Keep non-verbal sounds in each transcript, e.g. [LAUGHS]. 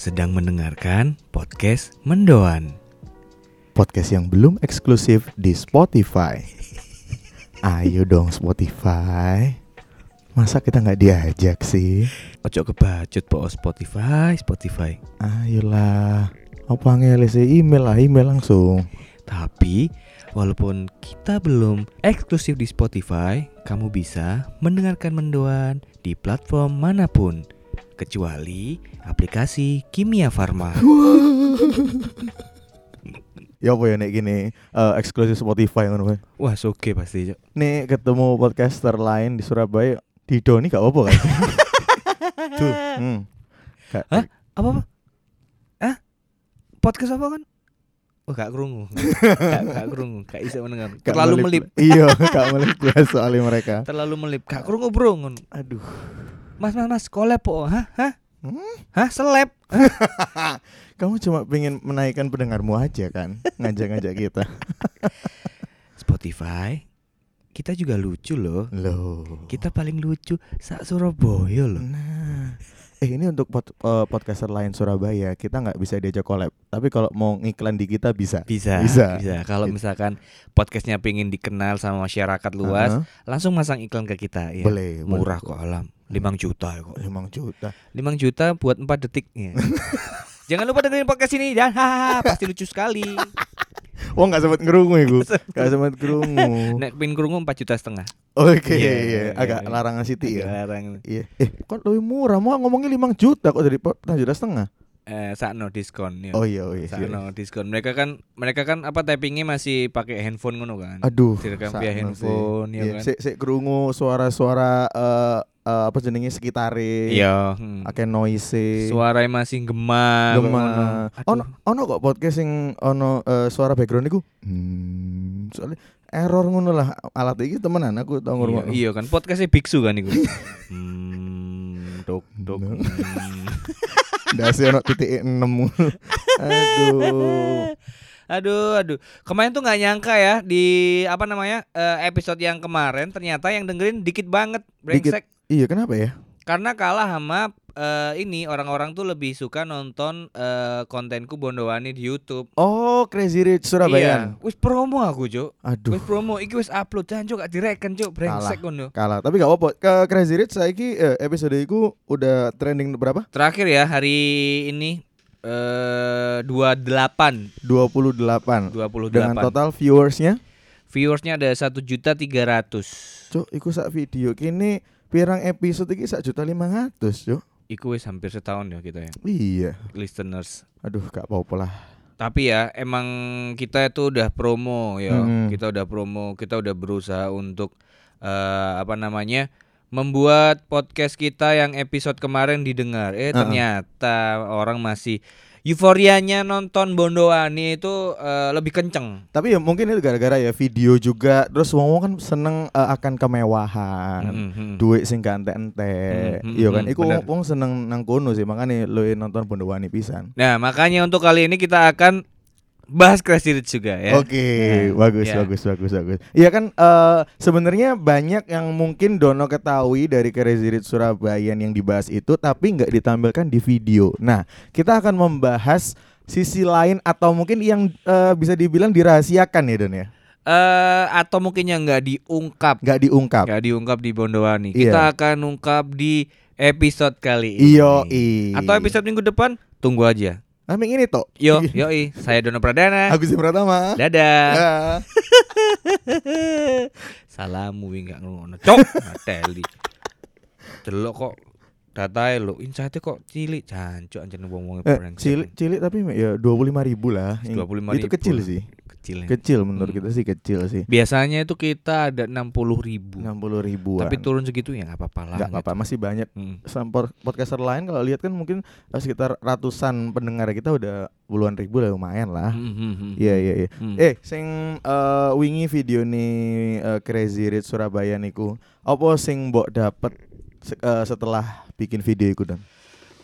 Sedang mendengarkan podcast Mendoan. podcast yang belum eksklusif di Spotify. Ayo dong Spotify. Masa kita nggak diajak sih? Ojo kebacut po Spotify, Spotify. Ayolah. Apa sih email lah, email langsung. Tapi walaupun kita belum eksklusif di Spotify, kamu bisa mendengarkan Mendoan di platform mana pun kecuali aplikasi Kimia Farma. [LAUGHS] Ya apa ya nek gini eh, eksklusif Spotify ngono. Wah, oke pasti. Cok. Nih ketemu podcaster lain di Surabaya di Doni gak apa-apa kan? [LAUGHS] Tuh. Hmm. Gak- Hah? Apa apa? Hah? Podcast apa kan? Oh, gak kerungu. [LAUGHS] gak, gak kerungu, gak bisa mendengar. gak Terlalu melip. Iya, gak melip gue soalnya mereka. Terlalu melip. Gak kerungu, Bro. Aduh. Mas, mas, mas, collab po. Hah? Hah? Hmm? Hah? Seleb? [LAUGHS] Kamu cuma pengen menaikkan pendengarmu aja kan, ngajak-ngajak kita. [LAUGHS] Spotify. Kita juga lucu loh. Loh. Kita paling lucu sak Surabaya loh. Nah, eh ini untuk pod- eh, podcaster lain Surabaya kita nggak bisa diajak collab. Tapi kalau mau ngiklan di kita bisa. Bisa, Bisa. Kalau Gitu. misalkan podcastnya pengen dikenal sama masyarakat luas, Heeh. langsung masang iklan ke kita. Ya. Boleh. Murah boleh. kok alam. 5 juta kok. 5 juta. 5 juta buat 4 detiknya. [LAUGHS] Jangan lupa dengerin podcast ini dan [LAUGHS] hahaha pasti lucu sekali. Wah nggak sempat ngerungu iku. Nggak sempat ngerungu. Nek pin kerungu 4 juta setengah. Oke, Iya, iya, iya, agak iya. larangan City Agak ya. larang. Iya. Eh, kok lebih murah? Mau ngomongnya 5 juta kok dari 4 juta setengah. Eh, sakno diskon ya. Oh iya, oh iya. iya. Sakno diskon. Mereka kan mereka kan apa typingnya masih pakai handphone ngono kan. Aduh. Direkam via sih. handphone ya Iya, kan. Sik sik krungu suara-suara eh eh, apa jenenge sekitare. Iya. hmm. Akeh noise. Suaranya masih gema. Gema. Aduh. Ono ono kok podcast sing ono eh, suara background iku. Hmm, soalnya error ngono lah alat iki temenan aku tau Iya, ngurung. iya kan podcastnya biksu kan iku. [LAUGHS] hmm, dok dok. Dasi ono titik 6. Aduh. Aduh, aduh. Kemarin tuh nggak nyangka ya di apa namanya eh, episode yang kemarin ternyata yang dengerin dikit banget, brengsek. Iya, kenapa ya? Karena kalah sama eh, ini orang-orang tuh lebih suka nonton eh, kontenku Bondowani di YouTube. Oh, Crazy Rich Surabaya. Iya. Wis promo aku, Cuk. Aduh. Wis promo iki wis upload dan Cuk gak direken, Cuk. Brengsek ngono. Kalah, tapi gak apa-apa. Ke Crazy Rich saiki eh, episode iku udah trending berapa? Terakhir ya hari ini eh 28 28. 28. Dengan total viewersnya Viewersnya ada satu juta tiga ratus. Cuk, iku sak video kini pirang episode iki sak juta lima ratus, Cuk. Iku wis hampir setahun ya kita ya Iya. listeners. Aduh, gak apa-apa lah. Tapi ya emang kita itu udah promo ya. Mhm. Kita udah promo, kita udah berusaha untuk eh apa namanya? membuat podcast kita yang episode kemarin didengar. Eh Heeh. ternyata orang masih euforianya nonton Bondowani itu eh, lebih kenceng. Tapi ya mungkin itu gara-gara ya video juga terus wong kan seneng eh, akan kemewahan. Mhm. Duit sing gak ente-ente. Hmm, hmm, Iya kan? hmm, Iku bener. wong seneng nang kono sih, makanya lu nonton Bondowani pisan. Nah, makanya untuk kali ini kita akan bahas Crazy Rich juga ya. Oke, Nah, bagus, ya. bagus, bagus, bagus. Iya kan, eh sebenarnya banyak yang mungkin Dono ketahui dari Crazy Rich Surabaya yang dibahas itu, tapi nggak ditampilkan di video. Nah, kita akan membahas sisi lain atau mungkin yang eh, bisa dibilang dirahasiakan ya Don ya, Eh atau mungkin yang nggak diungkap, nggak diungkap. nggak diungkap di Bondowani. Iya. Kita akan ungkap di episode kali ini. Iyo, Atau episode minggu depan tunggu aja. Amin ini toh. Yo, yoi, saya Dono Pradana. Agus Pratama. Dadah. Ya. [LAUGHS] Salamu wi nggak ngono. Cok, mateli. Delok kok datae lo, insight kok cilik jancuk anjen wong-wong Eh, cilik, cilik tapi ya dua puluh lima ribu lah. 25.000 Itu kecil sih, kecil. ya. kecil menurut Hmm. kita sih kecil sih. Biasanya itu kita ada 60 ribu. Enam puluh ribuan. Tapi turun segitu ya nggak apa-apa lah. nggak apa-apa, masih banyak Hmm. podcaster lain kalau lihat kan mungkin eh, sekitar ratusan pendengar kita udah puluhan ribu lah lumayan lah. Hmm, hmm, hmm. Iya iya iya. Hmm. Eh, sing eh, wingi video nih eh, Crazy Rich Surabaya niku. Apa sing mbok dapet eh, setelah bikin video iku dan?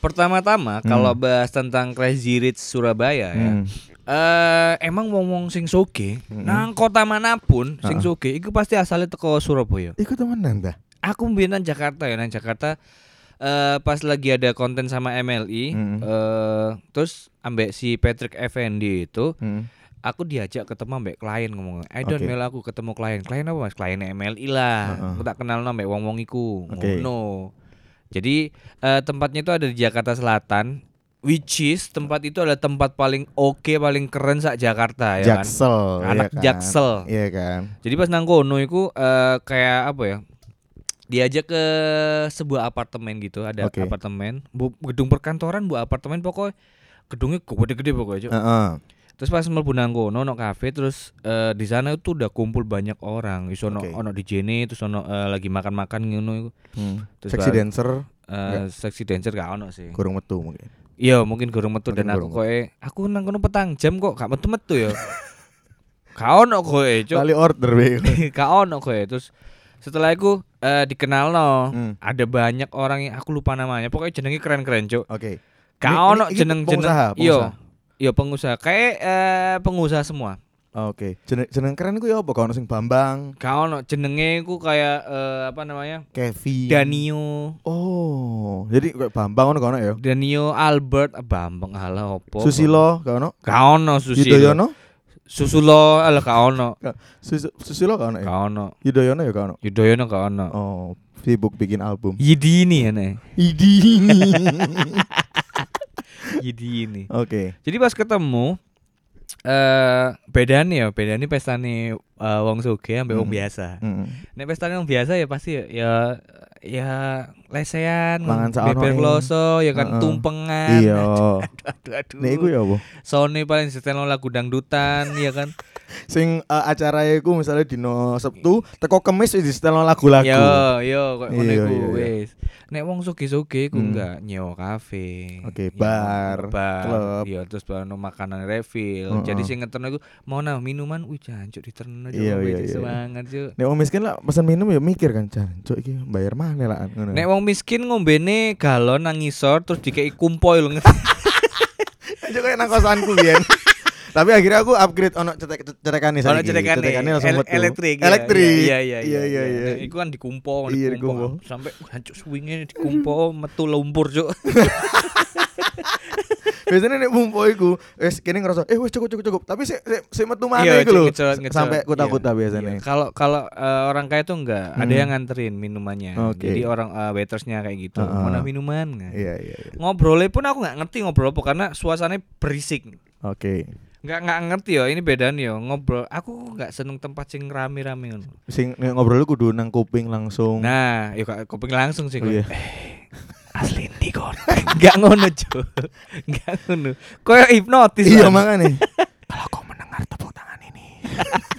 Pertama-tama Hmm. kalau bahas tentang Crazy Rich Surabaya ya. Hmm. Eh emang wong-wong sing soge Hmm. nang kota mana pun sing soge iku pasti asalnya teko Surabaya. Iku temenan dah. Aku mbiyen nang Jakarta ya, nang Jakarta eh, pas lagi ada konten sama MLI Hmm. eh terus ambek si Patrick Effendi itu Hmm. aku diajak ketemu ambek klien ngomong I don't Oke. mel aku ketemu klien klien apa mas klien MLI lah Heeh. aku tak kenal ambek wong wong iku Oke. ngono jadi eh, tempatnya itu ada di Jakarta Selatan which is tempat itu adalah tempat paling oke paling keren sak Jakarta ya kan Jaksel, Anak iya kan? Jaksel. Iya kan? jadi pas nang kono iku eh, kayak apa ya diajak ke sebuah apartemen gitu ada Oke. apartemen bu, gedung perkantoran bu apartemen pokoknya gedungnya gede-gede pokoknya Cuk. Heeh. Terus pas mlebu nang kono ono kafe terus eh, di sana itu udah kumpul banyak orang. Iso ono Oke. ono DJ terus ono eh, lagi makan-makan ngono iku. Hmm. Terus baru- dancer Eh, sexy dancer gak ono sih. kurang metu mungkin. Iya, mungkin gurung metu dan Mungkin aku gurung koe aku nang kono petang jam kok gak metu-metu ya. [LAUGHS] Gak ono koe, Cuk. Kali order be. [LAUGHS] Gak ono koe. Terus setelah itu eh, dikenal no, Hmm. ada banyak orang yang aku lupa namanya. Pokoknya jenenge keren-keren, Cuk. Oke. Gak Ini- ono jeneng-jeneng. Iya. Iya, pengusaha. Kayak eh, pengusaha semua. Oke. Jeneng jeneng keren iku ya apa? Kau sing Bambang, Kau no jenenge ku kayak eh, apa namanya? Kevin. Danio, Oh, jadi kayak Bambang ngono kono ya. Danio Albert, ah, Bambang ala opo. Susilo kono. Kau no Susilo. Yudhoyono? Susulo ala kau no. Sus Susilo kono ya. Kau no. Yudhoyono ya kono. Yudhoyono kau no. Oh, sibuk bikin album. Yidi ini ya nih. Idi. Yidi ini. Oke. Jadi pas ketemu eh beda nih ya, beda nih pesta nih wong suge ambek wong Hmm. biasa. Mm. Nek pesta wong biasa ya pasti ya ya, lesehan, Mangan beber e. kloso, ya kan Heeh. tumpengan. Iya. [LAUGHS] Aduh aduh. Nek iku ya apa? Sony paling setel lagu dangdutan ya kan. [LAUGHS] Sing uh, acara iku misalnya dino Sabtu teko Kemis wis setel lagu-lagu. Yo yo kok ngono Iya, iku iya, iya. wis. Nek wong sugih-sugih ku Hmm. enggak nyewa kafe. Oke, nyewa bar, bar, klub. Iya, terus baru makanan refill. Heeh. Jadi sing ngeterno iku mau nah minuman wih jancuk diterno Iya, iya, iya. semangat cuk. Nek wong miskin lah pesan minum ya mikir kan, Cuk iki bayar mana lah ngono. Nek wong miskin ngombene galon nang ngisor terus dikei kumpoy lho. [LAUGHS] Aja kayak nang kosanku biyen. [LAUGHS] Tapi akhirnya aku upgrade ono cetek cetekane Ono saiki. cetekane Cetekane langsung metu. elektrik. ya. Elektrik. Iya iya Iya iya iya. Nah, Iku kan dikumpo, Iya, dikumpo dikumpo. sampai hancur swingnya dikumpo metu lumpur cuk. [LAUGHS] Biasanya nek bumpo iku wis kene ngerasa eh wis cukup cukup cukup. Tapi sik sik sik metu mana Iya, iku lho. Sampai kuta-kuta Iya, biasanya. iya. Kalau kalau eh, orang kaya tuh enggak, ada Hmm. yang nganterin minumannya. Oke. Jadi orang eh, waitersnya kayak gitu. Heeh. Mana minuman nggak? Iya iya iya. Ngobrolnya pun aku nggak ngerti ngobrol apa karena suasananya berisik. Oke. Nggak nggak ngerti ya ini bedanya ya ngobrol. Aku nggak seneng tempat sing rame-rame ngono. Sing ngobrol lu kudu nang kuping langsung. Nah, ya kok kuping langsung sih. Oh, iya. Eh, asli ndi kon. Enggak ngono, Cuk. Enggak ngono. Kayak hipnotis. Iya kan. makanya. [LAUGHS] Kalau kau mendengar tepuk tangan ini.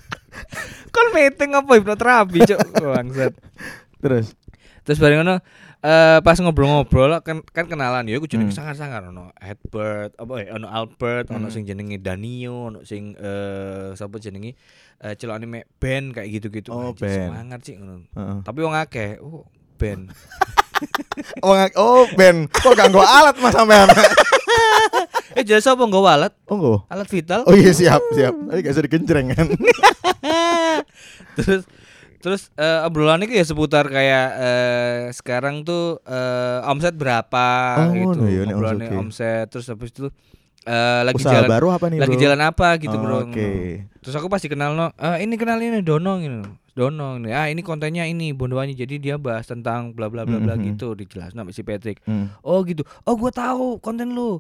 [LAUGHS] Kon meeting apa hipnoterapi, Cuk. Bangsat. Terus. Terus bareng ngono eh pas ngobrol-ngobrol kan kan kenalan ya aku jenenge Hmm. sangar-sangar ono Edward apa eh, ono Albert ono Hmm. sing jenenge Danio ono sing eh sapa jenenge eh celokane mek band kayak gitu-gitu Oh, Anjir, band. semangat sih ngono Heeh. tapi wong akeh oh band [LAUGHS] Oh, oh Ben, kok gak nggo alat Mas sampean? eh jasa apa nggo walet Oh nggo. alat vital Oh iya siap, siap. Tapi gak usah digenjreng kan. [LAUGHS] terus terus eh obrolan itu ya seputar kayak eh sekarang tuh eh omset berapa Oh, gitu no, iya, nek obrolannya omset. omset terus habis itu eh lagi Usaha jalan baru apa nih, lagi Bro? jalan apa gitu Oh, bro Oke. terus aku pasti kenal no "Eh, ini kenal ini Dono gitu Dono ini ah ini kontennya ini Bondowangi jadi dia bahas tentang bla bla bla bla Mhm. gitu. Dijelasin sama si Patrick. Hmm. oh gitu. Oh gua tahu konten lu.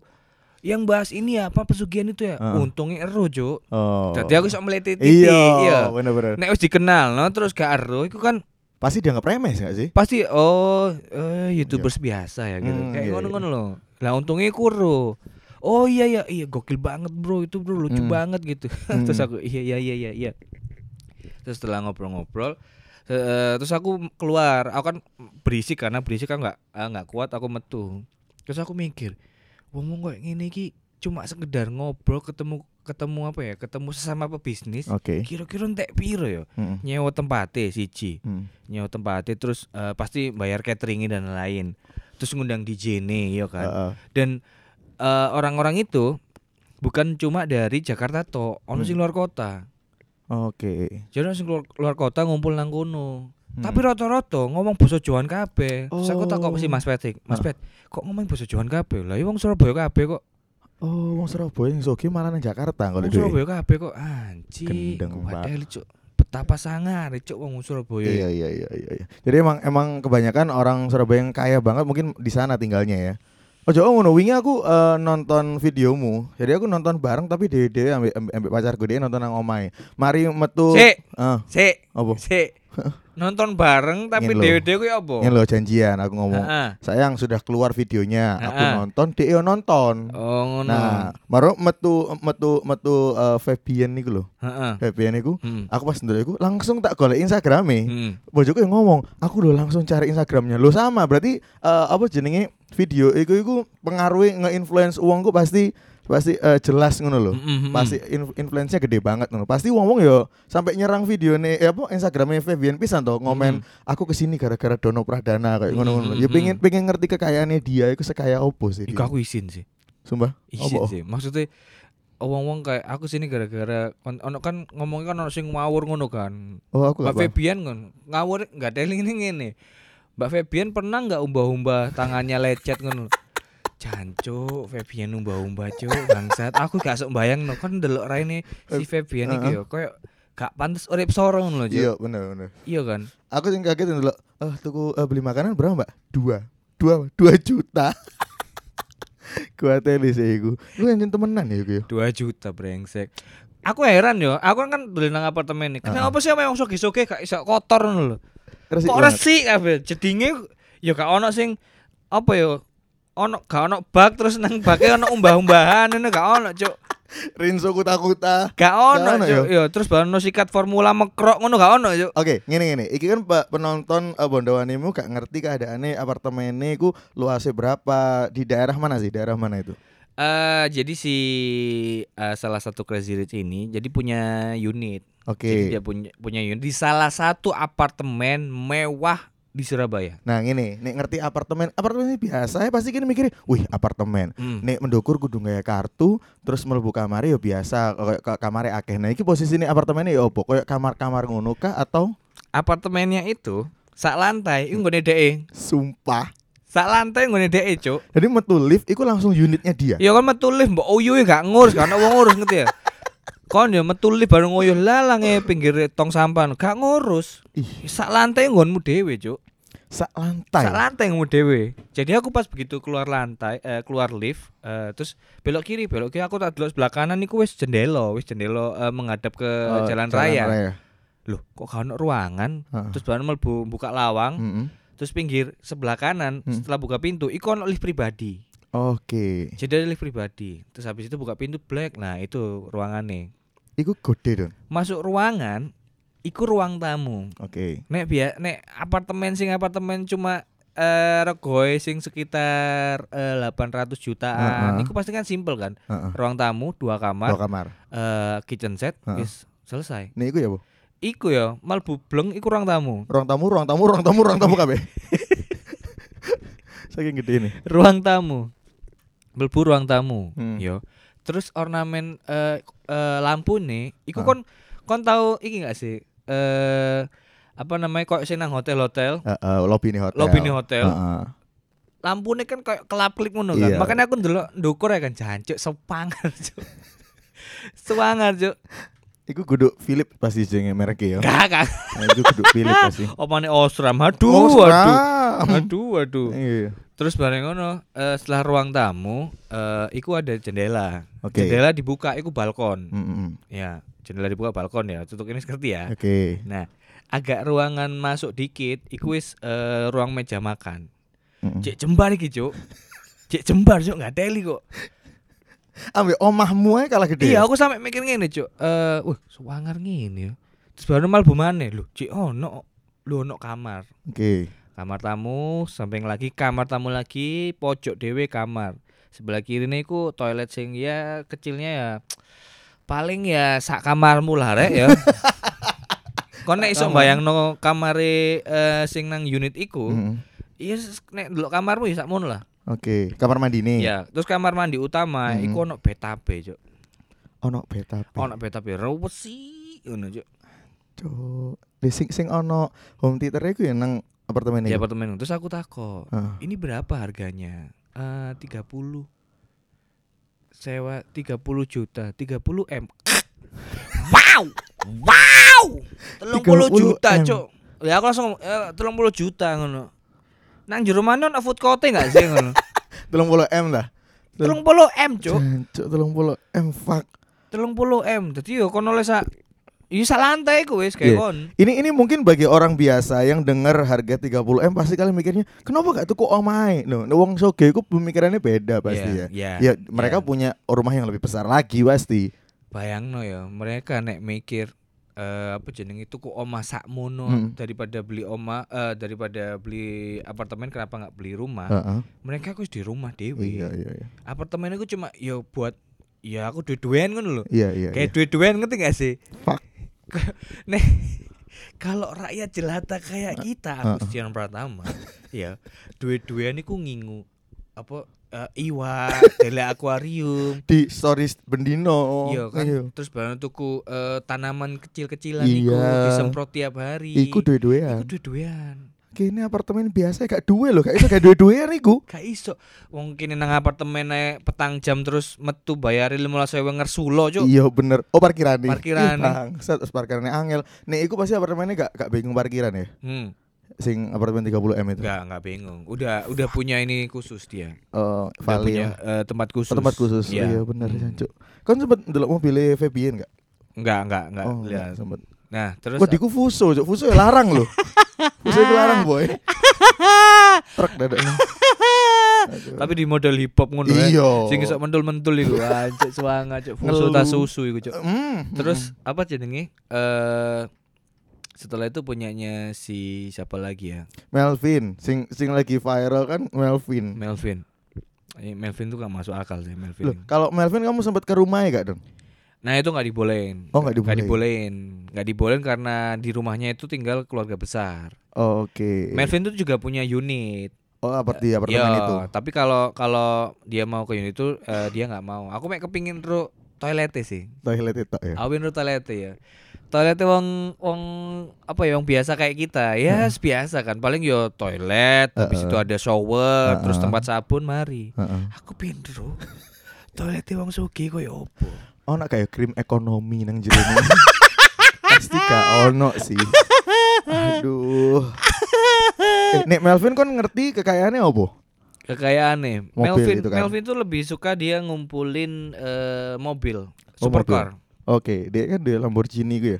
Yang bahas ini ya apa pesugihan itu ya? Heeh. untungnya ero jo Oh. jadi aku bisa melihat Iya, bener-bener. nek wis dikenal no terus gak ero itu kan Pasti dianggap remeh gak sih? pasti oh eh, youtubers biasa ya gitu. Hmm, kayak iya, ngono-ngono loh. Lah untungnya kuro oh iya iya. Iya gokil banget bro. Itu bro lucu Hmm. banget gitu. [LAUGHS] Terus aku iya iya iya iya iya terus setelah ngobrol-ngobrol eh, terus aku keluar aku kan berisik karena berisik kan nggak ah, nggak kuat aku metu terus aku mikir ngomong kok ini ki cuma sekedar ngobrol ketemu ketemu apa ya ketemu sesama pebisnis Oke. kira-kira entek piro ya Hmm. nyewa tempatnya siji Hmm. nyewa tempatnya terus eh, pasti bayar cateringnya dan lain terus ngundang DJ nih ya kan Heeh. dan eh, orang-orang itu bukan cuma dari Jakarta to ono Hmm. sing luar kota Oke. jadi ono sing luar, luar kota ngumpul nang kono Tapi rata-rata ngomong basa Jawa kabeh. Terus aku takok Oh. si Mas Pet, Mas Ah. Pet, kok ngomong basa Jawa kabeh? Lah ya wong Surabaya kabeh kok. Oh, wong Surabaya yang sogi malah nang Jakarta kalau Wong. Surabaya kabeh kok anjing. Gendeng, cuk. Betapa sangar cuk wong Surabaya. Iya iya iya iya. iya. Jadi emang emang kebanyakan orang Surabaya yang kaya banget mungkin di sana tinggalnya ya. Oh jauh ngono wingi aku eh, nonton videomu. Jadi aku nonton bareng tapi dhewe ambek ambek ambek pacarku dia nonton nang omahe. Mari metu Sik, Eh, sik, apa? sik. [LAUGHS] Nonton bareng tapi lho. dewe-dewe kuwi apa? Ngene lho janjian aku ngomong. Sayang sudah keluar videonya, aku nonton, dia nonton. Oh ngono. Nah, baru metu metu metu eh, Fabian niku lho. Heeh. Fabian niku Hmm. aku pas ndelok iku langsung tak golek Instagrame. Hmm. Bojoku yang ngomong, aku udah langsung cari Instagramnya. Lo sama, berarti eh, apa jenenge video iku iku pengaruhi nge-influence uangku pasti pasti eh, jelas ngono loh. Mm, mm, mm. Pasti in- influence-nya gede banget ngono. Pasti wong-wong yo sampai nyerang video nih eh, apa Instagramnya Febian pisan toh ngomen aku ke sini gara-gara Dono Pradana kayak ngono-ngono. Mm, Ya pengen pengen ngerti kekayaannya dia iku sekaya opo sih. Iku aku isin sih. Sumpah. Isin Opo? sih. Maksudnya wong-wong kayak aku sini gara-gara ono kan ngomongnya kan ono sing ngawur ngono kan. Oh, aku Mbak paham. Febian kan ngawur enggak ada ini ngene. Mbak Febian pernah nggak umbah-umbah tangannya lecet ngono. Jancu, Febian umbah-umbah cuk bangsat. Aku gak sok bayang no kan delok raine si Febian iki Heeh. yo koyo gak pantes urip soro ngono lho. Iya, bener bener. Iya kan? Aku sing kaget dulu. Eh, tuku eh, beli makanan berapa, Mbak? Dua. Dua, dua juta. [LAUGHS] Gua teli sih iku. Lu yang temenan ya iku ya. 2 juta brengsek. Aku heran yo, aku kan beli nang apartemen nih. Kenapa sih memang soge-soge gak iso kotor ngono lho. Kok resik kabeh. Jedinge yo gak ono sing apa yo ono gak ono bak terus nang bake ono umbah-umbahan ngono gak ono, Cuk. Rinso kuta-kuta. Gak ono, ono, Cuk. Yo terus baru ono sikat formula mekrok ngono gak ono, Cuk. Oke, ngene ngene. Iki kan Pak penonton uh, Bondowanimu gak ngerti keadaannya apartemennya iku luasnya berapa di daerah mana sih? Daerah mana itu? Eh jadi si eh, salah satu Crazy Rich ini jadi punya unit. Jadi Oke. dia punya punya unit di salah satu apartemen mewah di Surabaya. Nah, ngene, nek ngerti apartemen, apartemen ini biasa ya pasti kini mikir, "Wih, apartemen." Hmm. Nek mendukur kudu gaya kartu, terus mlebu kamar ya biasa, kayak ka- kamare akeh. Nah, iki posisine apartemennya ya opo? Kayak kamar-kamar ngono kah atau Apartemennya itu sak lantai iku nggone dhek. sumpah? Sak lantai nggone dhek, Cuk. Jadi metu lift iku langsung unitnya dia. Ya kan metu lift mbok uyuhe gak ngurus kan wong ngurus ngerti ya. Kon ya metu lift baru nguyuh lalange pinggir tong sampah gak ngurus. Ih, Sak lantai nggonmu dhewe, Cuk. Sak lantai. Sak lantai nggonmu dhewe. Jadi aku pas begitu keluar lantai eh, keluar lift eh, terus belok kiri, belok kiri aku tak delok sebelah kanan iku wis jendela, wis jendela eh, menghadap ke Oh, jalan, raya. Loh, kok ono ruangan? Heeh. Terus baru mlebu buka lawang, Mm-mm. terus pinggir sebelah kanan Hmm. setelah buka pintu iku ono lift pribadi. Oke. Jadi ada lift pribadi. Terus habis itu buka pintu black. Nah, itu ruangannya. Iku gede dong. Masuk ruangan iku ruang tamu. Oke. Nek biar nek apartemen sing apartemen cuma eh regoe sing sekitar eh, 800 jutaan. Heeh. Iku pasti kan simple kan. Heeh. Ruang tamu, dua kamar, Dua kamar. eh kitchen set, Heeh. wis selesai. Nih iku ya, Bu. Iku ya, malbu bleng iku ruang tamu. Ruang tamu, ruang tamu, ruang tamu, ruang tamu kabeh. [LAUGHS] Saking gede nih. Ruang tamu. Melbu ruang tamu, Hmm. yo. Terus ornamen eh eh, lampu nih, iku Ah. kon kon tahu iki gak sih? Eh apa namanya kok sing nang hotel-hotel, Heeh, lobby nih hotel. lobby nih hotel. Heeh. Lampune kan kayak kelap-kelip ngono kan. Iya. Makanya aku ndelok ndukur ya kan jancuk sepangar, Cuk. [LAUGHS] Sepangar, Cuk. Iku kudu Philip pasti [LAUGHS] jenenge mereknya ya. Gak, gak. Nah, itu kudu Philip pasti. Opane Osram. Aduh, Oh, aduh. Aduh, aduh. Iya. Terus bareng ngono, eh, setelah ruang tamu, eh iku ada jendela. Oke. Jendela dibuka iku balkon. Mm-mm. Ya, jendela dibuka balkon ya. Tutup ini ngerti ya. Oke. Nah, agak ruangan masuk dikit, iku wis eh, ruang meja makan. Mm-mm. Cek jembar iki, Cuk. Cek jembar, Cuk, nggak teli kok. Ambek omahmu ae kalah gede. Iya, aku sampe mikir ngene, Cuk. Eh, wah, suwangar ngene ya. Terus baru malbu maneh lho, Cik ono lho ono kamar. Oke. Kamar tamu, samping lagi kamar tamu lagi, pojok dewe kamar. Sebelah kiri iku toilet sing ya kecilnya ya paling ya sak kamarmu lah rek ya. [LAUGHS] Kon nek iso Kamar. bayangno kamare eh, sing nang unit iku, iya s- nek delok kamarmu ya sakmono lah. Oke, kamar mandi nih. Ya, terus kamar mandi utama Mm. iku ono betabe, Cuk. Ono beta. Ono betabe rewesi ngono, Cuk. Cuk. Sing sing ono home theater iku ya nang apartemen Di iku. apartemen. Terus aku takut. Heeh. Ini berapa harganya? Eh 30 sewa 30 juta 30 m [LAUGHS] wow wow 30 30 juta M. cuk ya aku langsung eh, 30 juta ngono nang jero mana food court enggak sih ngono [LAUGHS] 30 M lah. 30 m cuk Cuk 30 M fuck. 30 m dadi yo kono le sak Iya sak lantai ku wis kayak Iya. kon. Ini ini mungkin bagi orang biasa yang dengar harga 30 M pasti kalian mikirnya kenapa gak tuku omae? No, wong soge iku pemikirannya beda pasti Iya, ya. iya, Ya mereka iya. punya rumah yang lebih besar lagi pasti. Bayangno ya, mereka nek mikir eh apa jeneng itu kok omah sakmono Hmm. daripada beli omah eh daripada beli apartemen kenapa nggak beli rumah? Heeh. Mereka aku di rumah dewi. Iya iya iya. Apartemen aku cuma yo buat ya aku duit-duian ngono lho. Iya iya. Kayak iya. duit-duian ngerti gak sih? Fuck. [LAUGHS] Nek kalau rakyat jelata kayak kita Agustian Pratama [LAUGHS] ya duit-duian iku ngingu apa eh, iwa, tele akuarium, [LAUGHS] Di stories bendino. Iya kan. Terus barang tuku eh, tanaman kecil-kecilan Iya. iku disemprot tiap hari. Iku duwe-duwean. Iku duwe-duwean. Kini apartemen biasa gak duwe loh, gak iso gak duwe-duwean iku. [LAUGHS] Gak iso. Wong kene nang apartemen petang jam terus metu bayari 15.000 ngersulo, Cuk. Iya bener. Oh parkirane. Parkirane. Bangsat terus parkirane angel. Nih iku pasti apartemennya gak gak bingung parkiran ya. Hmm, Sing apartemen 30 M itu. enggak enggak bingung. Udah udah punya ini khusus dia. Oh, Udah Vali punya ya. eh, tempat khusus. Tempat khusus. Iya. Iya bener Hmm. Jancuk. Kan sempet ndelok mobilnya Fabian gak? Enggak, enggak, enggak Oh, lihat. sempet. Nah, terus Wah, diku Fuso. Fuso ya larang loh. [LAUGHS] Fuso itu larang, boy. [LAUGHS] Truk dadaknya. [LAUGHS] Tapi di model hip hop ngono ya. Sing iso mentul-mentul iku. Anjir suanga, Cuk. Fuso tas susu iku, Cuk. Hmm, Terus apa jenenge? Eh setelah itu punyanya si siapa lagi ya? Melvin, sing sing lagi viral kan Melvin. Melvin. Eh, Melvin tuh gak masuk akal sih Melvin. Loh, kalau Melvin kamu sempat ke rumahnya gak, Don? Nah itu nggak dibolehin. Oh, nggak Nggak dibolehin. dibolehin. Nggak dibolehin karena di rumahnya itu tinggal keluarga besar. Oh, Oke. Melvin tuh juga punya unit. Oh, apa di apartemen Iya, itu? Tapi kalau kalau dia mau ke unit itu eh, dia nggak mau. Aku mek kepingin ro toiletnya sih. Toilet itu ya. Aku pengen ro toiletnya ya. Toiletnya wong wong apa ya wong biasa kayak kita. Ya biasa kan. Paling yo toilet, habis Heeh. itu ada shower, Heeh. terus tempat sabun mari. Heeh. Aku pengen ro toiletnya wong sugih koyo opo. Oh, nak kayak krim ekonomi nang jero ini. [LAUGHS] Pasti gak ono sih. Aduh. Eh, Nek Melvin kan ngerti kekayaannya apa? Kekayaan nih. Mobil Melvin itu kan. Melvin tuh lebih suka dia ngumpulin eh, mobil Oh, supercar. Oke, dia kan di Lamborghini gue ya.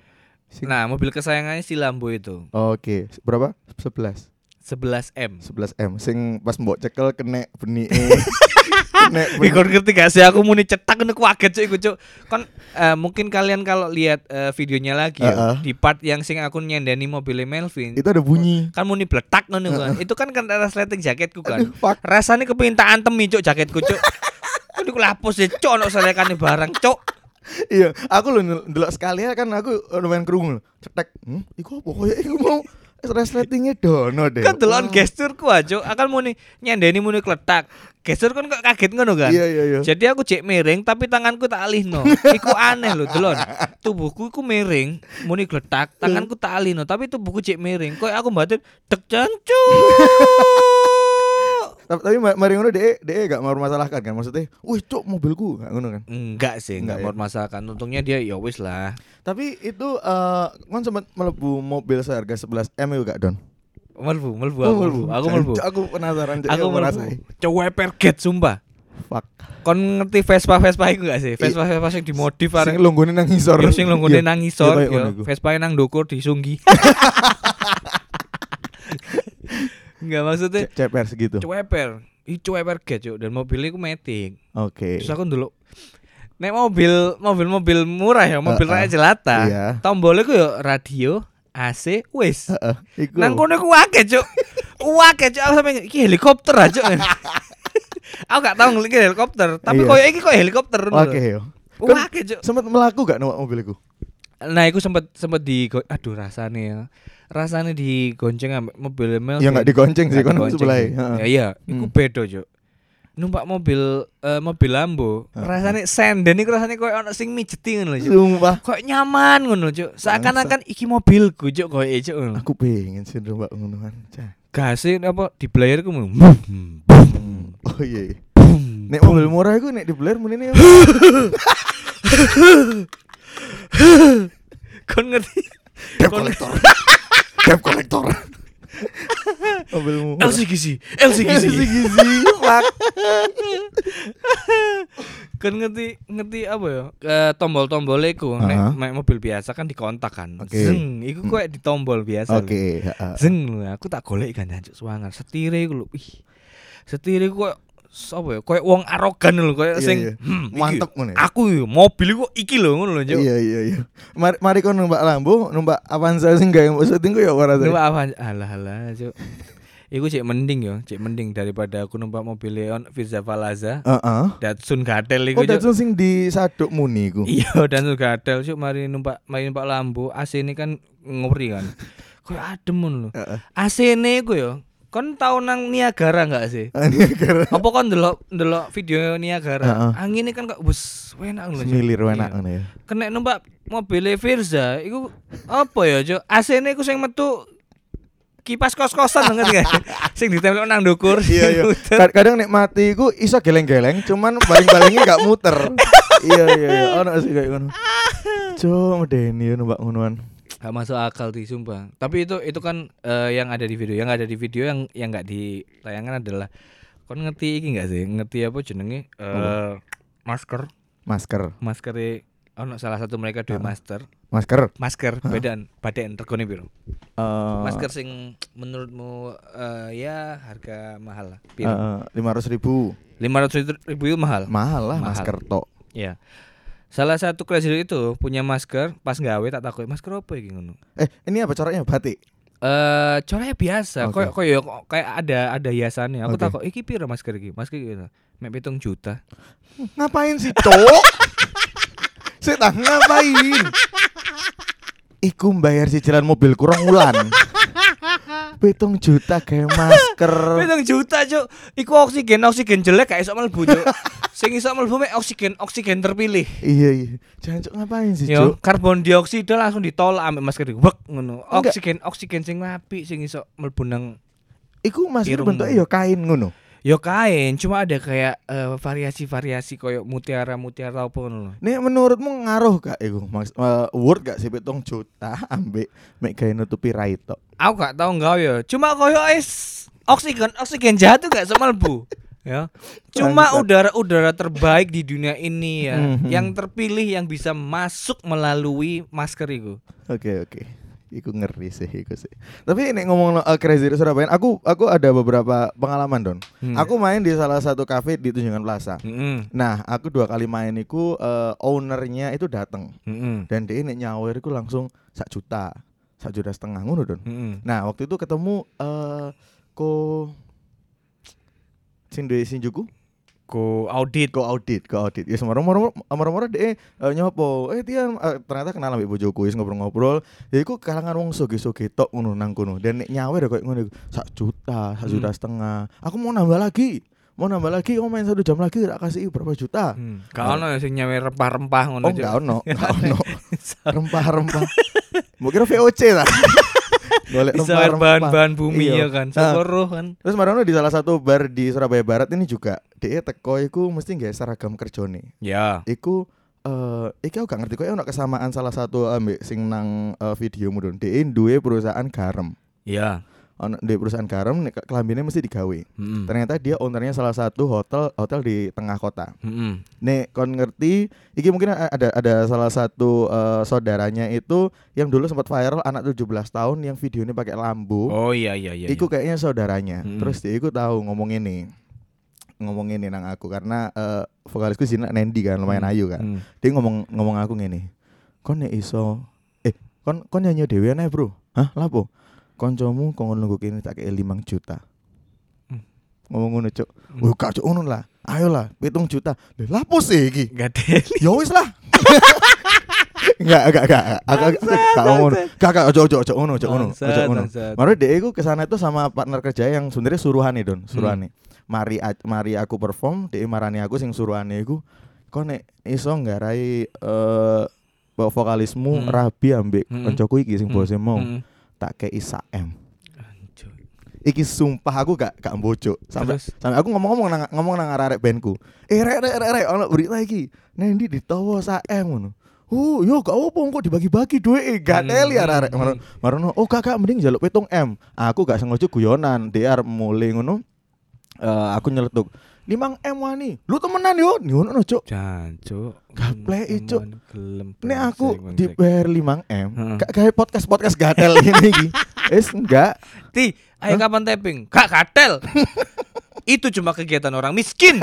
Sing- Nah, mobil kesayangannya si Lambo itu Oke, berapa? 11. 11M. 11 M. Sing pas mbok cekel kena benih. [LAUGHS] kena Wih, kau ngerti gak sih aku muni cetak ngono kaget cuy iku cuk. Kon eh, mungkin kalian kalau lihat eh, videonya lagi ya, Heeh. di part yang sing aku nyendani mobilnya Melvin. itu ada bunyi. kan muni bletak ngono kan. Itu kan kan resleting jaketku kan. Aduh, fuck. Rasanya kepengin tak antemi cuk jaketku cuk. Kok diku lapus ya cuk ono selekane barang cuk. Iya, aku lho ndel- ndelok sekali ya kan aku lumayan krungu. lho. Cetek. Hmm, iku apa koyo iku mau resletingnya dono deh. Kan delokan Wah. gesturku aja akan muni nyendeni muni kletak. Gestur kan kok kaget ngono kan. Iya iya iya. Jadi aku cek miring tapi tanganku tak alihno. [LAUGHS] Iku aneh loh delon. Tubuhku iku miring, muni gletak, tanganku tak alihno tapi tubuhku cek miring. Kok aku batin dek jancu. [LAUGHS] Tapi, tapi ma- mari ngono dhek dhek gak mau masalahkan kan maksudnya. Wih, cuk mobilku gak ngono kan. Enggak sih, enggak Enggak ya? bermasalahkan. Untungnya dia ya wis lah. Tapi itu eh kan sempat melebu mobil seharga 11 M itu gak Don? Melbu, melbu Oh, aku. melbu. Aku melbu. Cuk, Aku penasaran Aku yang melbu. merasai. Coba perget sumpah. Fuck. Kon ngerti Vespa Vespa iku gak sih? Vespa Vespa sing dimodif Sing arek nang ngisor. Yo sing longgone Iya. nang ngisor, Iya, kayak yo ngono iku. Vespa nang ndukur disunggi. [LAUGHS] Enggak maksudnya Ce- Ceper segitu. cueper. Ih cueper get cuk dan mobilnya ku metik. Oke. Terus aku dulu Nek mobil mobil-mobil murah ya, mobil Heeh. rakyat jelata. Iya. Tombolnya ku yo radio, AC, wis. Heeh. Iku. Nang kono ku akeh cuk. Cuk aku sampe iki helikopter aja. [LAUGHS] aku gak tau ngelik helikopter, tapi Iya. koyo iki koyo helikopter Oke yo. Wake cuk. Sempat melaku gak numpak mobilku? Nah, iku sempet sempet di aduh rasane ya. Rasane digonceng ambek mobil Mel. Ya nggak digonceng sih, kan sebelah. sih. Ya iya, iku Hmm. beda, Cuk. numpak mobil eh, mobil Lambo, rasane senden iku rasane koyo ono sing mijeti ngono lho. Cuk. Sumpah. Koyo nyaman ngono, Cuk. Seakan-akan iki mobilku, Cuk, koyo Cuk. ngono. Aku pengen sih numpak ngono kan. Cah. Gase apa di player ku. Oh iya. iya. Nek mobil murah iku nek di Blair menene [LAUGHS] Kon ngerti? debt Kon- collector. Debt collector. Mobilmu. LCGC, LCGC. gizi. Fuck. kan ngerti ngerti apa ya Eh, tombol-tombol iku nek Aha. nek mobil biasa kan dikontak kan Oke. zeng iku koyo di tombol biasa. Oke, heeh. zeng lho aku tak golek kan jancuk suwangar setire iku lho ih setire koyo sapa ya koyo wong arogan lho koyo Iya, sing iya. "Hmm, Mantep ngono ya. aku yo mobil iku iki lho ngono lho. Iya iya iya. Mari mari kon numpak Lambo, numpak Avanza sing gawe mbok syuting ku ya ora Numpak apa? Alah alah, Cuk. [LAUGHS] Iku cek mending yo, cek mending daripada aku numpak mobil Leon Firza Falaza. Heeh. Datsun Gatel iku Oh. Datsun sing di Saduk Muni iku. [LAUGHS] Iya, Datsun Gatel cuk mari numpak mari numpak Lambo, AC ini kan ngeri kan. [LAUGHS] Kayak adem ngono lho. Heeh. AC ini iku yo. Kon tau nang Niagara enggak sih? [LAUGHS] Ini gara Apa kon ndelok ndelok video Niagara? Heeh. Anginnya kan kok wes enak lho. Semilir enak Iya. ngono ya. Kena numpak mobil Firza iku apa ya, Cuk? AC ini iku sing metu kipas kos-kosan [LAUGHS] ngerti gak? sing ditempel nang ndukur. Iya iya. Kadang nek mati iku iso geleng-geleng, cuman baling-balingnya gak muter. [LAUGHS] iya iya iya. Ono sih kayak ngono. Cuk, medeni ya numpak ngonoan. Gak masuk akal sih sumpah. Tapi itu itu kan eh, yang ada di video. Yang ada di video yang yang nggak ditayangkan adalah kon ngerti iki enggak sih? Ngerti apa jenenge? Eh masker. Masker. Masker ono salah satu mereka dua masker. Masker. Masker bedaan badan regone piro? Eh, Masker sing menurutmu eh, ya harga mahal lah. Piro? lima ratus ribu Lima ratus ribu itu mahal. mahal lah Mahal. masker tok Ya. Salah satu crazy itu punya masker, pas gawe tak takut masker apa iki ngono. eh ini apa coraknya batik Eh, coranya biasa, Oke. koyo koyo kayak ada ada hiasannya. Aku Oke. takut iki piro masker iki? Masker iki mek pitung juta. ngapain sih cok saya tak ngapain Iku bayar cicilan mobil kurang ulan Pitung juta kayak [LAUGHS] masker Pitung juta, Cuk. Iku oksigen, oksigen jelek gak iso mlebu, Cuk. Sing iso mlebu mek oksigen, oksigen terpilih. Iya iya Jangan cok ngapain sih Yo, cok karbon dioksida langsung ditolak ambek masker iki. Wek ngono. Oksigen, oksigen sing apik sing iso mlebu nang Iku masker bentuknya ya kain ngono Yo kain, cuma ada kayak eh, variasi-variasi koyo mutiara-mutiara apa ngono lho. Nek menurutmu ngaruh gak iku Mas, eh, Word gak sih pitung juta ambek Mek gawe nutupi rai tok Aku gak tahu enggak ya. Cuma koyo es oksigen oksigen jahat tuh gak semelbu. [LAUGHS] ya. Cuma udara-udara terbaik di dunia ini ya, Mhm. yang terpilih yang bisa masuk melalui masker itu. Oke oke Iku ngeri sih iku sih Tapi nek ngomong uh, Crazy Rich Surabaya Aku aku ada beberapa pengalaman Don Hmm. Aku main di salah satu cafe di Tunjungan Plaza Mm-mm. Nah aku dua kali main iku eh, Ownernya itu dateng Mm-mm. Dan dia nek nyawer iku langsung sak juta Sak juta setengah ngono Don Mm-mm. Nah waktu itu ketemu eh Ko Shinjuku Ku audit. Ko audit, ko audit. Ya semaro moro moro dia eh, nyopo. Eh Tian eh, ternyata kenal ambek bojoku wis ngobrol-ngobrol. Ya iku kalangan wong soge-soge tok ngono nang kono. Dan nek nyawer koyo ngono iku, sak juta, sak juta Hmm. setengah. Aku mau nambah lagi. Mau nambah lagi, oh main satu jam lagi tak kasih berapa juta. Hmm. Gak ono sing nyawe rempah-rempah ngono Oh enggak ono, enggak [LAUGHS] ono. Rempah-rempah. Kira VOC lah. [LAUGHS] Golek Bisa rempah-rempah. bahan-bahan bumi Iya. ya kan. Nah, Syukur kan. Terus marono di salah satu bar di Surabaya Barat ini juga dia teko iku mesti nggak seragam kerjone. Ya. Iku eh iki aku gak ngerti kok ono kesamaan salah satu ambek sing nang eh, video mudun. Dia duwe perusahaan garam. Ya. Ono duwe perusahaan garam nek kelambine mesti digawe. Mm-mm. Ternyata dia ownernya salah satu hotel hotel di tengah kota. Mm-mm. Nek kon ngerti, iki mungkin ada ada salah satu eh, saudaranya itu yang dulu sempat viral anak 17 tahun yang videonya pakai lampu. Oh iya iya iya. Iku kayaknya saudaranya. Mm-mm. Terus dia iku tahu ngomong ini. Ngomong ini nang aku karena eh, vokalisku Zina Nendi kan lumayan Hmm. ayu kan. Hmm. Dia ngomong ngomong aku ngene. Kon nek iso eh kon kon nyanyi dhewe ae, Bro. Hah? Lapo? Koncomu kon nunggu kene tak kei 5 juta. Hmm. Ngomong ngono, Cuk. Hmm. Wah, gak ngono lah. Ayolah, 7 juta. Lah lapo sih iki? Gak ada. Ya wis lah. [LAUGHS] Enggak, enggak, enggak. Aku Bangsat, gak ngono. bangsat. Gak, gak, ojo, ojo, ojo ngono, ojo ngono, ojo ngono. iku ke sana itu sama partner kerja yang sebenarnya suruhane don, suruhane. Mari a- mari aku perform, dia marani aku sing suruhane iku. Kok nek iso nggarai eh bawa vokalismu Hmm. rabi ambek Hmm. koncoku iki sing Hmm. bose mau Hmm. Tak kei sak M. Anjir. Iki sumpah aku gak gak mbocok. Sampai Terus? sampai aku ngomong-ngomong nang ngomong nang arek bandku. Eh rek rek rek rek ono berita iki. Nendi ditawa sak M ngono. Oh, yo gak apa kok dibagi-bagi duit gak Hmm, teli arek hmm, marono. Marono, oh kakak mending jaluk pitung M. Aku gak sengaja guyonan, DR mulai ngono. Eh aku nyeletuk. 5 M wani. Lu temenan yo. Ngono no, Cuk. Jancuk. Gapleki, Cuk. Nek aku brengsek. dibayar 5 M, gak kayak podcast-podcast gatel [LAUGHS] ini iki. Wis enggak. Ti, ayo kapan tapping? Kak katel. [LAUGHS] Itu cuma kegiatan orang miskin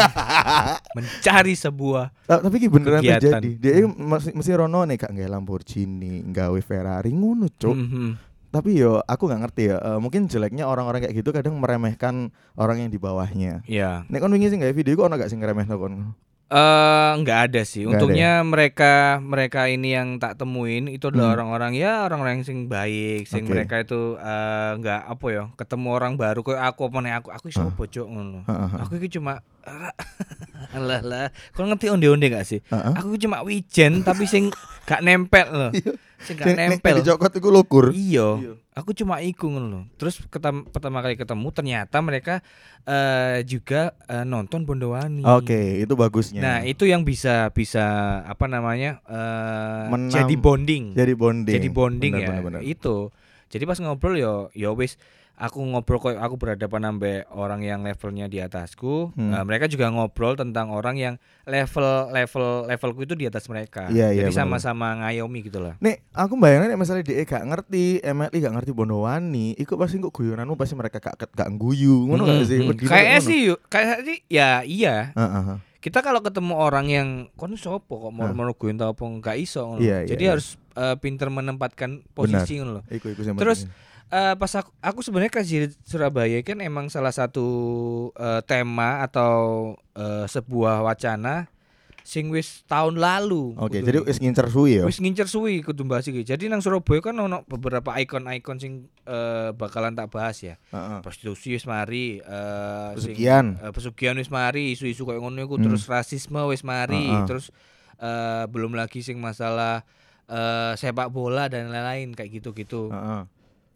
[LAUGHS] mencari sebuah Ta- Tapi iki beneran Kegiatan. terjadi. Dia mesti mesti rono nih gak nggawe Lamborghini, nggawe Ferrari ngono, Cuk. Mhm. Tapi yo aku nggak ngerti ya. eh, mungkin jeleknya orang-orang kayak gitu kadang meremehkan orang yang di bawahnya. Ya, Nek kon wingi sing gawe video kok ono gak sing ngeremehno kon? eh nggak ada sih. Nggak ada Untungnya mereka mereka ini yang tak temuin itu adalah Hmm. orang-orang ya orang-orang yang sing baik, sing Oke. mereka itu eh, nggak apa ya, ketemu orang baru kayak aku apa nih aku aku iso Ah. pojok ngono. Heeh. Aku iki cuma [LAUGHS] alah lah. Kau ngerti onde-onde gak sih? Heeh. Aku cuma wijen tapi sing gak nempel loh. [LAUGHS] Sing gak Nek- nek nempel. dicokot iku lukur. Iya. Iya. Aku cuma iku ngono loh. Terus ketam- pertama kali ketemu ternyata mereka eh, juga eh, nonton Bondowani. Oke, itu bagusnya. Nah, itu yang bisa bisa apa namanya? eh, Menam- jadi bonding. jadi bonding. Jadi bonding Bener, ya. bener, bener. Itu. Jadi pas ngobrol yo yo wis aku ngobrol kok aku berhadapan sampai orang yang levelnya di atasku. Hmm. Nah, mereka juga ngobrol tentang orang yang level level levelku itu di atas mereka. Iya, iya, Jadi bener. sama-sama ngayomi gitu lah. Nek aku bayangin nek misalnya dia gak ngerti, MLI gak ngerti Bondowani, iku pasti kok guyonanmu pasti mereka gak gak guyu, ngono gak Mm, sih? mm. Wedine Kayaknya sih kayak sih ya iya. Heeh. Kita kalau ketemu orang yang kon sopo kok mau mau guyon tau apa enggak iso ngono. Iya, Jadi iya. harus eh, pinter menempatkan posisi ngono loh. Iku iku sing Terus, penting. Eh, pas aku, aku sebenarnya Rich Surabaya kan emang salah satu eh, tema atau eh, sebuah wacana sing wis tahun lalu. Oke, kudu. jadi wis ngincer suwi ya. wis ngincer suwi kudu bahas iki. Jadi nang Surabaya kan ono beberapa ikon-ikon sing eh, bakalan tak bahas ya. Heeh. Prostitusi wis mari, eh, sing- Pesugihan. eh, pesugihan wis mari, isu-isu kayak ngono iku Hmm. terus rasisme wis mari, Heeh. terus eh, belum lagi sing masalah eh, sepak bola dan lain-lain kayak gitu-gitu. Heeh.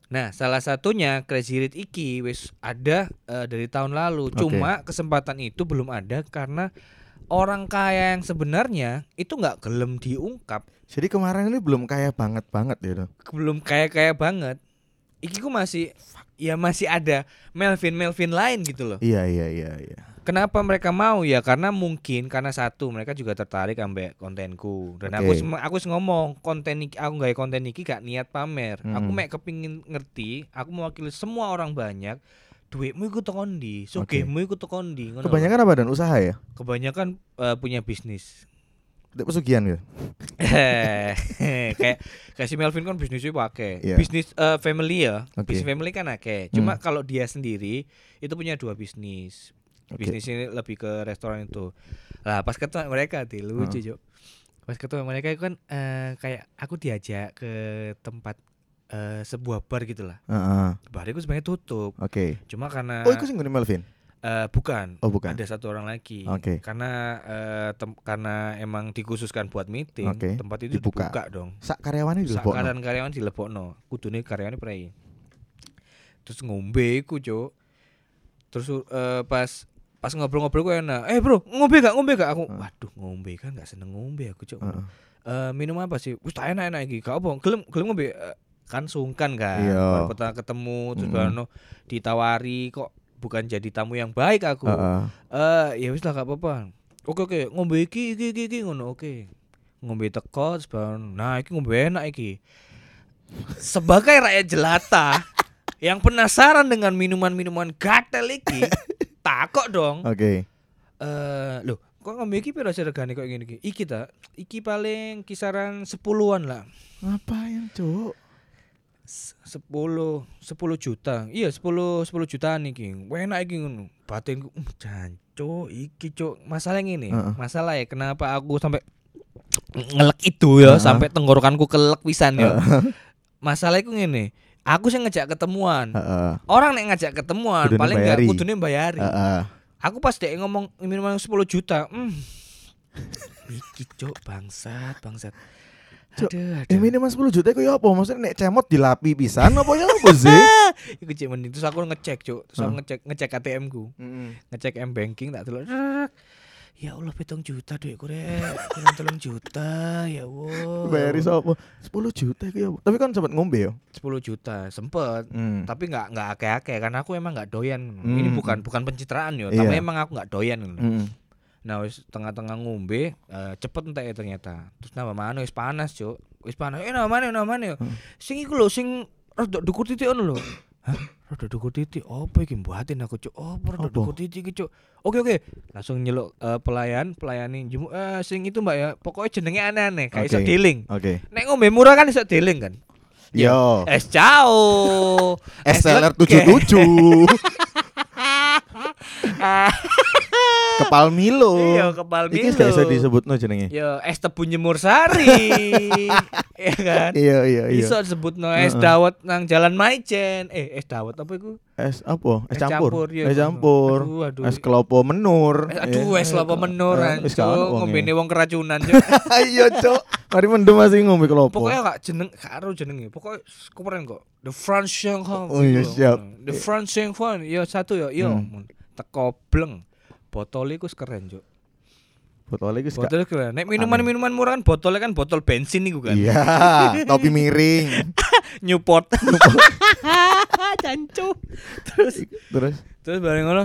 Nah, salah satunya Crazy Rich iki wis ada eh, dari tahun lalu. Oke. Cuma kesempatan itu belum ada karena orang kaya yang sebenarnya itu nggak gelem diungkap, Jadi kemarin ini belum kaya banget banget ya. Dong. belum kaya-kaya banget. Iki ku masih ya masih ada Melvin Melvin lain gitu loh. Iya iya iya iya. Kenapa mereka mau ya? Karena mungkin karena satu mereka juga tertarik ambek kontenku. Dan aku sem- aku wis ngomong konten iki aku nggak konten iki gak niat pamer. Aku Mm. mek kepingin ngerti, aku mewakili semua orang banyak. Duitmu iku tekan ndi, sugihmu iku tekan ndi. ngono lho. Kebanyakan apa dan usaha ya? kebanyakan eh, punya bisnis. Dek pesugihan ya. [LAUGHS] kayak kayak si Melvin kan bisnisnya pakai Iya. bisnis eh, family ya Oke. bisnis family kan akeh cuma kalau dia sendiri itu punya dua bisnis Oke. bisnis ini lebih ke restoran itu lah pas ketemu mereka tuh lucu Cuk. pas ketemu mereka itu kan eh, kayak aku diajak ke tempat eh, sebuah bar gitu lah Heeh. bar itu sebenarnya tutup Oke. cuma karena Oh, sing ngene Melvin. eh, bukan Oh, bukan. ada satu orang lagi Oke. karena eh, tem- karena emang dikhususkan buat meeting Oke. tempat itu Dibuka. dibuka dong Sak karyawane dilebokno. Sakaran karyawan dilebokno, kudune karyawan prei. Terus ngombe iku, Cuk. Terus eh, pas pas ngobrol-ngobrol ku enak. Eh, Bro, ngombe gak? Ngombe gak? Aku, Heeh. waduh, ngombe kan gak seneng ngombe aku, Cuk. Heeh. Eh, minum apa sih? Wis tak enak-enak iki. Gak apa, gelem gelem ngombe. Eh, kan sungkan kan. Iya. Baru pertama ketemu terus Mm-mm. baru ditawari kok bukan jadi tamu yang baik aku. Heeh. Eh, ya wis lah gak apa-apa. Oke oke, ngombe iki iki iki, iki ngono oke. Ngombe teko terus nah iki ngombe enak iki. Sebagai rakyat jelata [LAUGHS] yang penasaran dengan minuman-minuman gatel iki, takok dong. Oke. Eh, loh, kok ngombe iki sih regane kok ngene iki? Iki ta, iki paling kisaran 10-an lah. Ngapain, Cuk? S- 10 10 juta. Iya, 10 10 jutaan iki. Enak iki ngono. Batinku uh, janco iki, Cuk. Masalah ngene. Heeh. Masalah ya kenapa aku sampai ngelek itu ya Heeh. sampai tenggorokanku kelek pisan ya. Masalah iku ngene. Aku sih ngejak ketemuan. Heeh. Orang nek ngajak ketemuan Kudune paling enggak kudune bayari. Heeh. Aku pas dia ngomong minimal 10 juta. Hmm. [LAUGHS] Iki cuk bangsat, bangsat. Cuk, Aduh, Eh aduh. minimal 10 juta iku ya apa? Maksudnya nek cemot dilapi pisan apa ya apa sih? [LAUGHS] Iku cek mending terus aku ngecek, Cuk. Terus aku ngecek ngecek ATM ku. Ngecek M banking tak delok. Ya Allah pitung juta duitku rek. Kurang telung juta. Ya Allah. Bayari sapa? 10 juta ya. Tapi kan sempat ngombe ya. 10 juta sempet Hmm. tapi nggak nggak akeh-akeh karena aku emang nggak doyan Hmm. ini bukan bukan pencitraan yo tapi Iya. emang aku nggak doyan. Hmm. Nah wis tengah-tengah ngombe eh, cepet entek ya ternyata. Terus nama mana wis panas, Cuk. Wis panas. Eh nama mana nama mana. Hmm. Sing iku lho sing rada dukur titik lho. Hah? Dukur titik. Apa iki mbuatin aku, Cuk? Rada Apa? dukur titik iki, Cuk. Oke oke. Langsung nyeluk eh, pelayan, pelayani jemu eh sing itu Mbak ya. Pokoknya jenenge aneh-aneh, kayak iso Oke. dealing. Oke. Nek ngombe murah kan iso dealing kan. Yo. Es cao. SLR lege. 77. Kepal Milo. Iya, kepal Iki Milo. gak bisa disebutno jenenge. Ya es tebu nyemur sari. [LAUGHS] Iya kan? Iya iya iya. Iso disebut no es dawet nang jalan Maijen. Eh, es dawet apa iku? Es apa? Es campur. iya. Es campur. Aduh, aduh. Es kelopo menur. Eh, aduh, Iya. es lopo menur Eh, Wis. Ngombene wong keracunan. [LAUGHS] Cuk. Ayo, Cok. Mari mendem masih ngombe kelopo. Pokoknya gak jeneng gak karo jenenge. Pokoknya keren kok. The France Sing Hong. Oh, iya, siap. The France Sing Hong. Ya satu ya. Yo, Hmm. teko bleng. Botol iku keren, Cuk. Botol iki gak. Botol keren. Nek minuman-minuman murah kan botolnya kan botol bensin iku kan. Iya, topi miring. [LAUGHS] Newport. Cancu. [LAUGHS] Terus Terus terus bareng ngono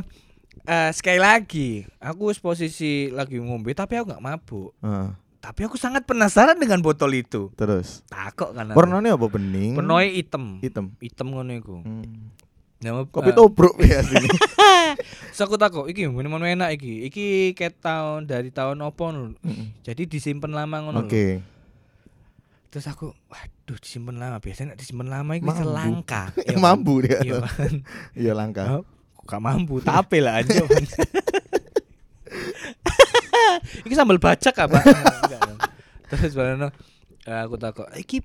eh sekali lagi aku wis posisi lagi ngombe tapi aku nggak mabuk. Heeh. Tapi aku sangat penasaran dengan botol itu. terus. Takok kan. Warnanya apa bening? Penoe item. hitam. Item ngono iku. Hmm. Nama Kopi eh, tobruk ya [LAUGHS] sini. Terus aku takok iki minuman enak iki. Iki ket tahun dari tahun opo lho. Jadi disimpan lama ngono. Oke. Terus aku waduh disimpan lama. Biasanya nek disimpan lama iki Mambu. selangka. [LAUGHS] Ya, Mambu dia. Iya. Iya langka. Kok gak mampu, tape lah anjir. [LAUGHS] iki sambal bacak apa? Terus bareng aku takut, iki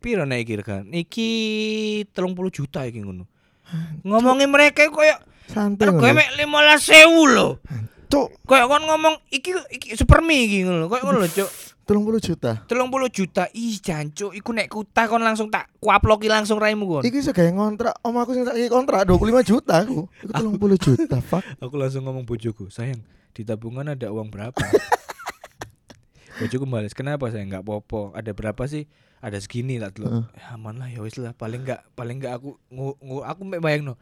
piro nek iki regan? Iki 30 juta iki ngono. Ngomongin mereka koyo Santai. ngono. mek 15.000 lho. Cuk, Koyo kon ngomong iki iki supermi iki ngono. Koyo ngono lho, Cuk. 30 juta. 30 juta. Ih, jancuk, iku nek kutah kon langsung tak kuaploki langsung raimu kon. Iki iso gawe ngontrak. Om aku sing tak kontrak 25 juta aku. Iku 30 juta, fuck. Aku langsung ngomong bojoku, sayang di tabungan ada uang berapa? Bojoku balas, kenapa saya nggak popo? Ada berapa sih? Ada segini tak dulu. Heeh. Ya, aman lah ya wis lah. Paling nggak paling nggak aku ngu, ngu- aku mek bayang no.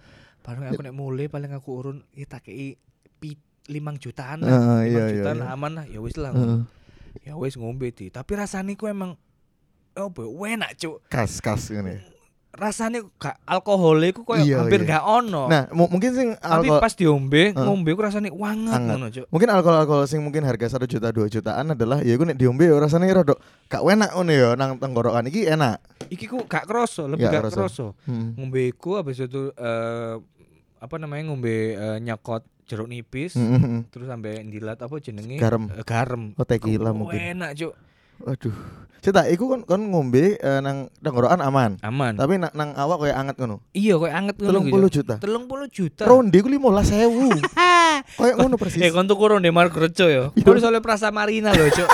Paling aku nek mulai paling aku urun ya tak kei pi limang jutaan lah. Limang iya, iya, jutaan iya. lah, aman lah ya wis lah. Heeh. Ya wis ngombe di. Tapi rasanya ku emang oh enak cuk. Kas kas ngene. Rasanya gak alkohol iku koyo Iya, hampir iya. gak ono. Nah, mu- mungkin sing tapi alkohol pas diombe, Heeh. ngombe ku rasanya wanget Anget. ngono cuk. mungkin alkohol-alkohol sing mungkin harga 1 juta 2 jutaan adalah ya iku nek diombe ya rasane rada gak enak ngono ya nang tenggorokan iki enak. Iki ku gak kroso, lebih Gak gak kroso. kroso. Hmm. Ngombe iku habis itu eh apa namanya ngombe eh, nyokot jeruk nipis, Hmm, hmm, terus sampai ndilat apa jenenge? Garam. Eh, garam. Oh, tequila Ku mungkin. Enak cuk. Waduh. Cita, iku kon kon ngombe eh, nang tenggorokan aman. Aman. Tapi nang, nang awak kayak anget ngono. Iya koyo anget ngono. 30 juta. 30 juta. Ronde ku 15.000. Kayak ngono persis. Eh kon tuku ronde Mark Rejo ya. Iya. Kon soalnya Prasa Marina lho cuk.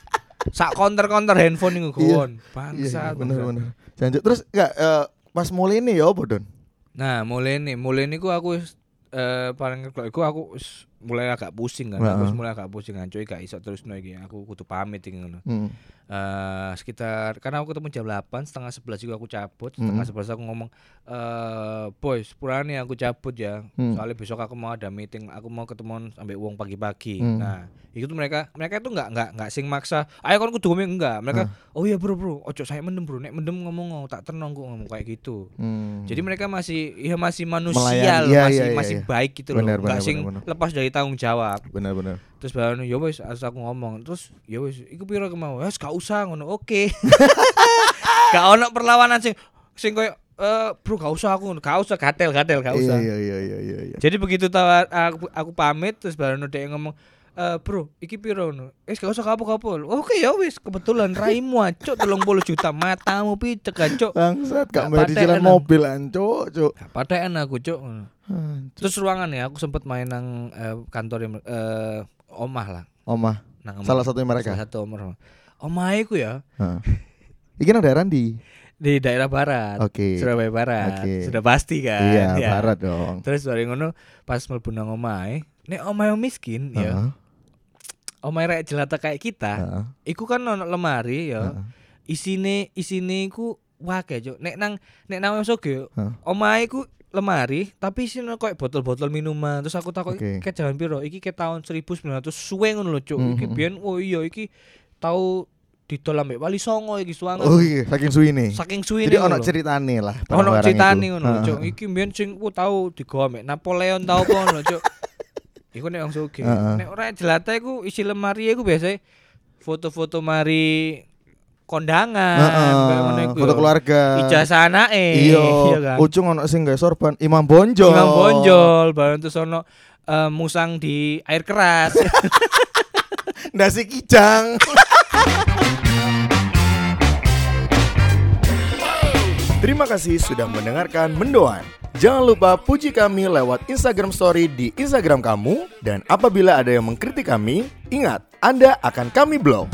[LAUGHS] Sak counter-counter handphone iku Iya. kon. Iya, Bangsat. bener bangsat. bener. Janjuk terus enggak eh, pas mulai ini ya apa, Don? Nah, mulai nih, mulai nih aku wis, eh paling iku aku wis mulai agak pusing kan. Aku wis Heeh. mulai agak pusing kan. Cuy gak iso terus iki. Aku kudu pamit iki ngono. Hmm. Eh sekitar karena aku ketemu jam 8, setengah 11 juga aku cabut. Setengah Mm. 11 aku ngomong eh boy, sepurane aku cabut ya. Hmm. Soalnya besok aku mau ada meeting, aku mau ketemu sampai uang pagi-pagi. Hmm. Nah, itu mereka mereka itu nggak nggak nggak sing maksa. Ayo kon kudu ngomong enggak. Mereka, "Oh iya, Bro, Bro. Ojo saya mendem, Bro. Nek mendem ngomong tak tenang kok ngomong kayak gitu." Hmm. Jadi mereka masih ya masih manusia Melayani. loh, Iya, masih iya, iya, masih iya. baik gitu Benar, loh. Benar, sing benar, benar. lepas dari tanggung jawab. benar-benar. Terus baru ya wis as aku ngomong, terus ya wis iku piro kemau? Wes gak usah ngono. Oke. [LAUGHS] gak ono perlawanan sing sing koyo eh bro gak usah aku gak usah gatel gatel gak usah. Iya iya iya iya iya. Jadi begitu tawar aku, aku pamit terus baru dia ngomong Eh bro, iki piro no? Eh gak usah kapok-kapok. Oke ya wis, kebetulan raimu acuk 30 juta matamu picek acuk. Bangsat Gak gak cicilan enak. mobil ancuk, cuk. Patekan aku cuk. Terus ruangan ya, aku sempet main nang eh, kantor eh omah lah. Omah, Nang omah. salah satunya mereka. Salah satu omah. Omah iku ya Heeh. Iki nang daerah ndi? di daerah barat. Oke. Surabaya Barat. Oke. Sudah pasti kan. Iya, Ya. barat dong. Terus dari ngono pas mlebu nang omahe, nek omahe wong miskin ya, Heeh, omahe rek jelata kayak kita, heeh, iku kan ono lemari ya. heeh. Isine isine iku wake cuk. Nek nang nek nang wong Heeh. omahe iku lemari tapi isine koyo botol-botol minuman. Terus aku takut Oke. ke jaman piro? Iki ke tahun 1900 suwe ngono lho cuk. Iki Mhm. biyen oh iya iki tau didol ambek Wali Songo iki suwangan. Oh iya, saking suwine. Saking suwine. Jadi ono ceritane lah. Ono ceritane ngono. Cuk. Iki mbiyen sing ku tau digawa mek Napoleon tau apa ngono, Cuk. [LAUGHS] Iku nek wong sugih. Nek ora jelata iku isi lemari iku biasa foto-foto mari kondangan ngono iku. foto keluarga. Ijazah anake. Iya, kan. ujung ono sing gawe sorban Imam Bonjol. Imam Bonjol, bareng terus ono eh, musang di air keras. [LAUGHS] Nasi kijang. Terima kasih sudah mendengarkan Mendoan. Jangan lupa puji kami lewat Instagram Story di Instagram kamu dan apabila ada yang mengkritik kami, ingat Anda akan kami blok.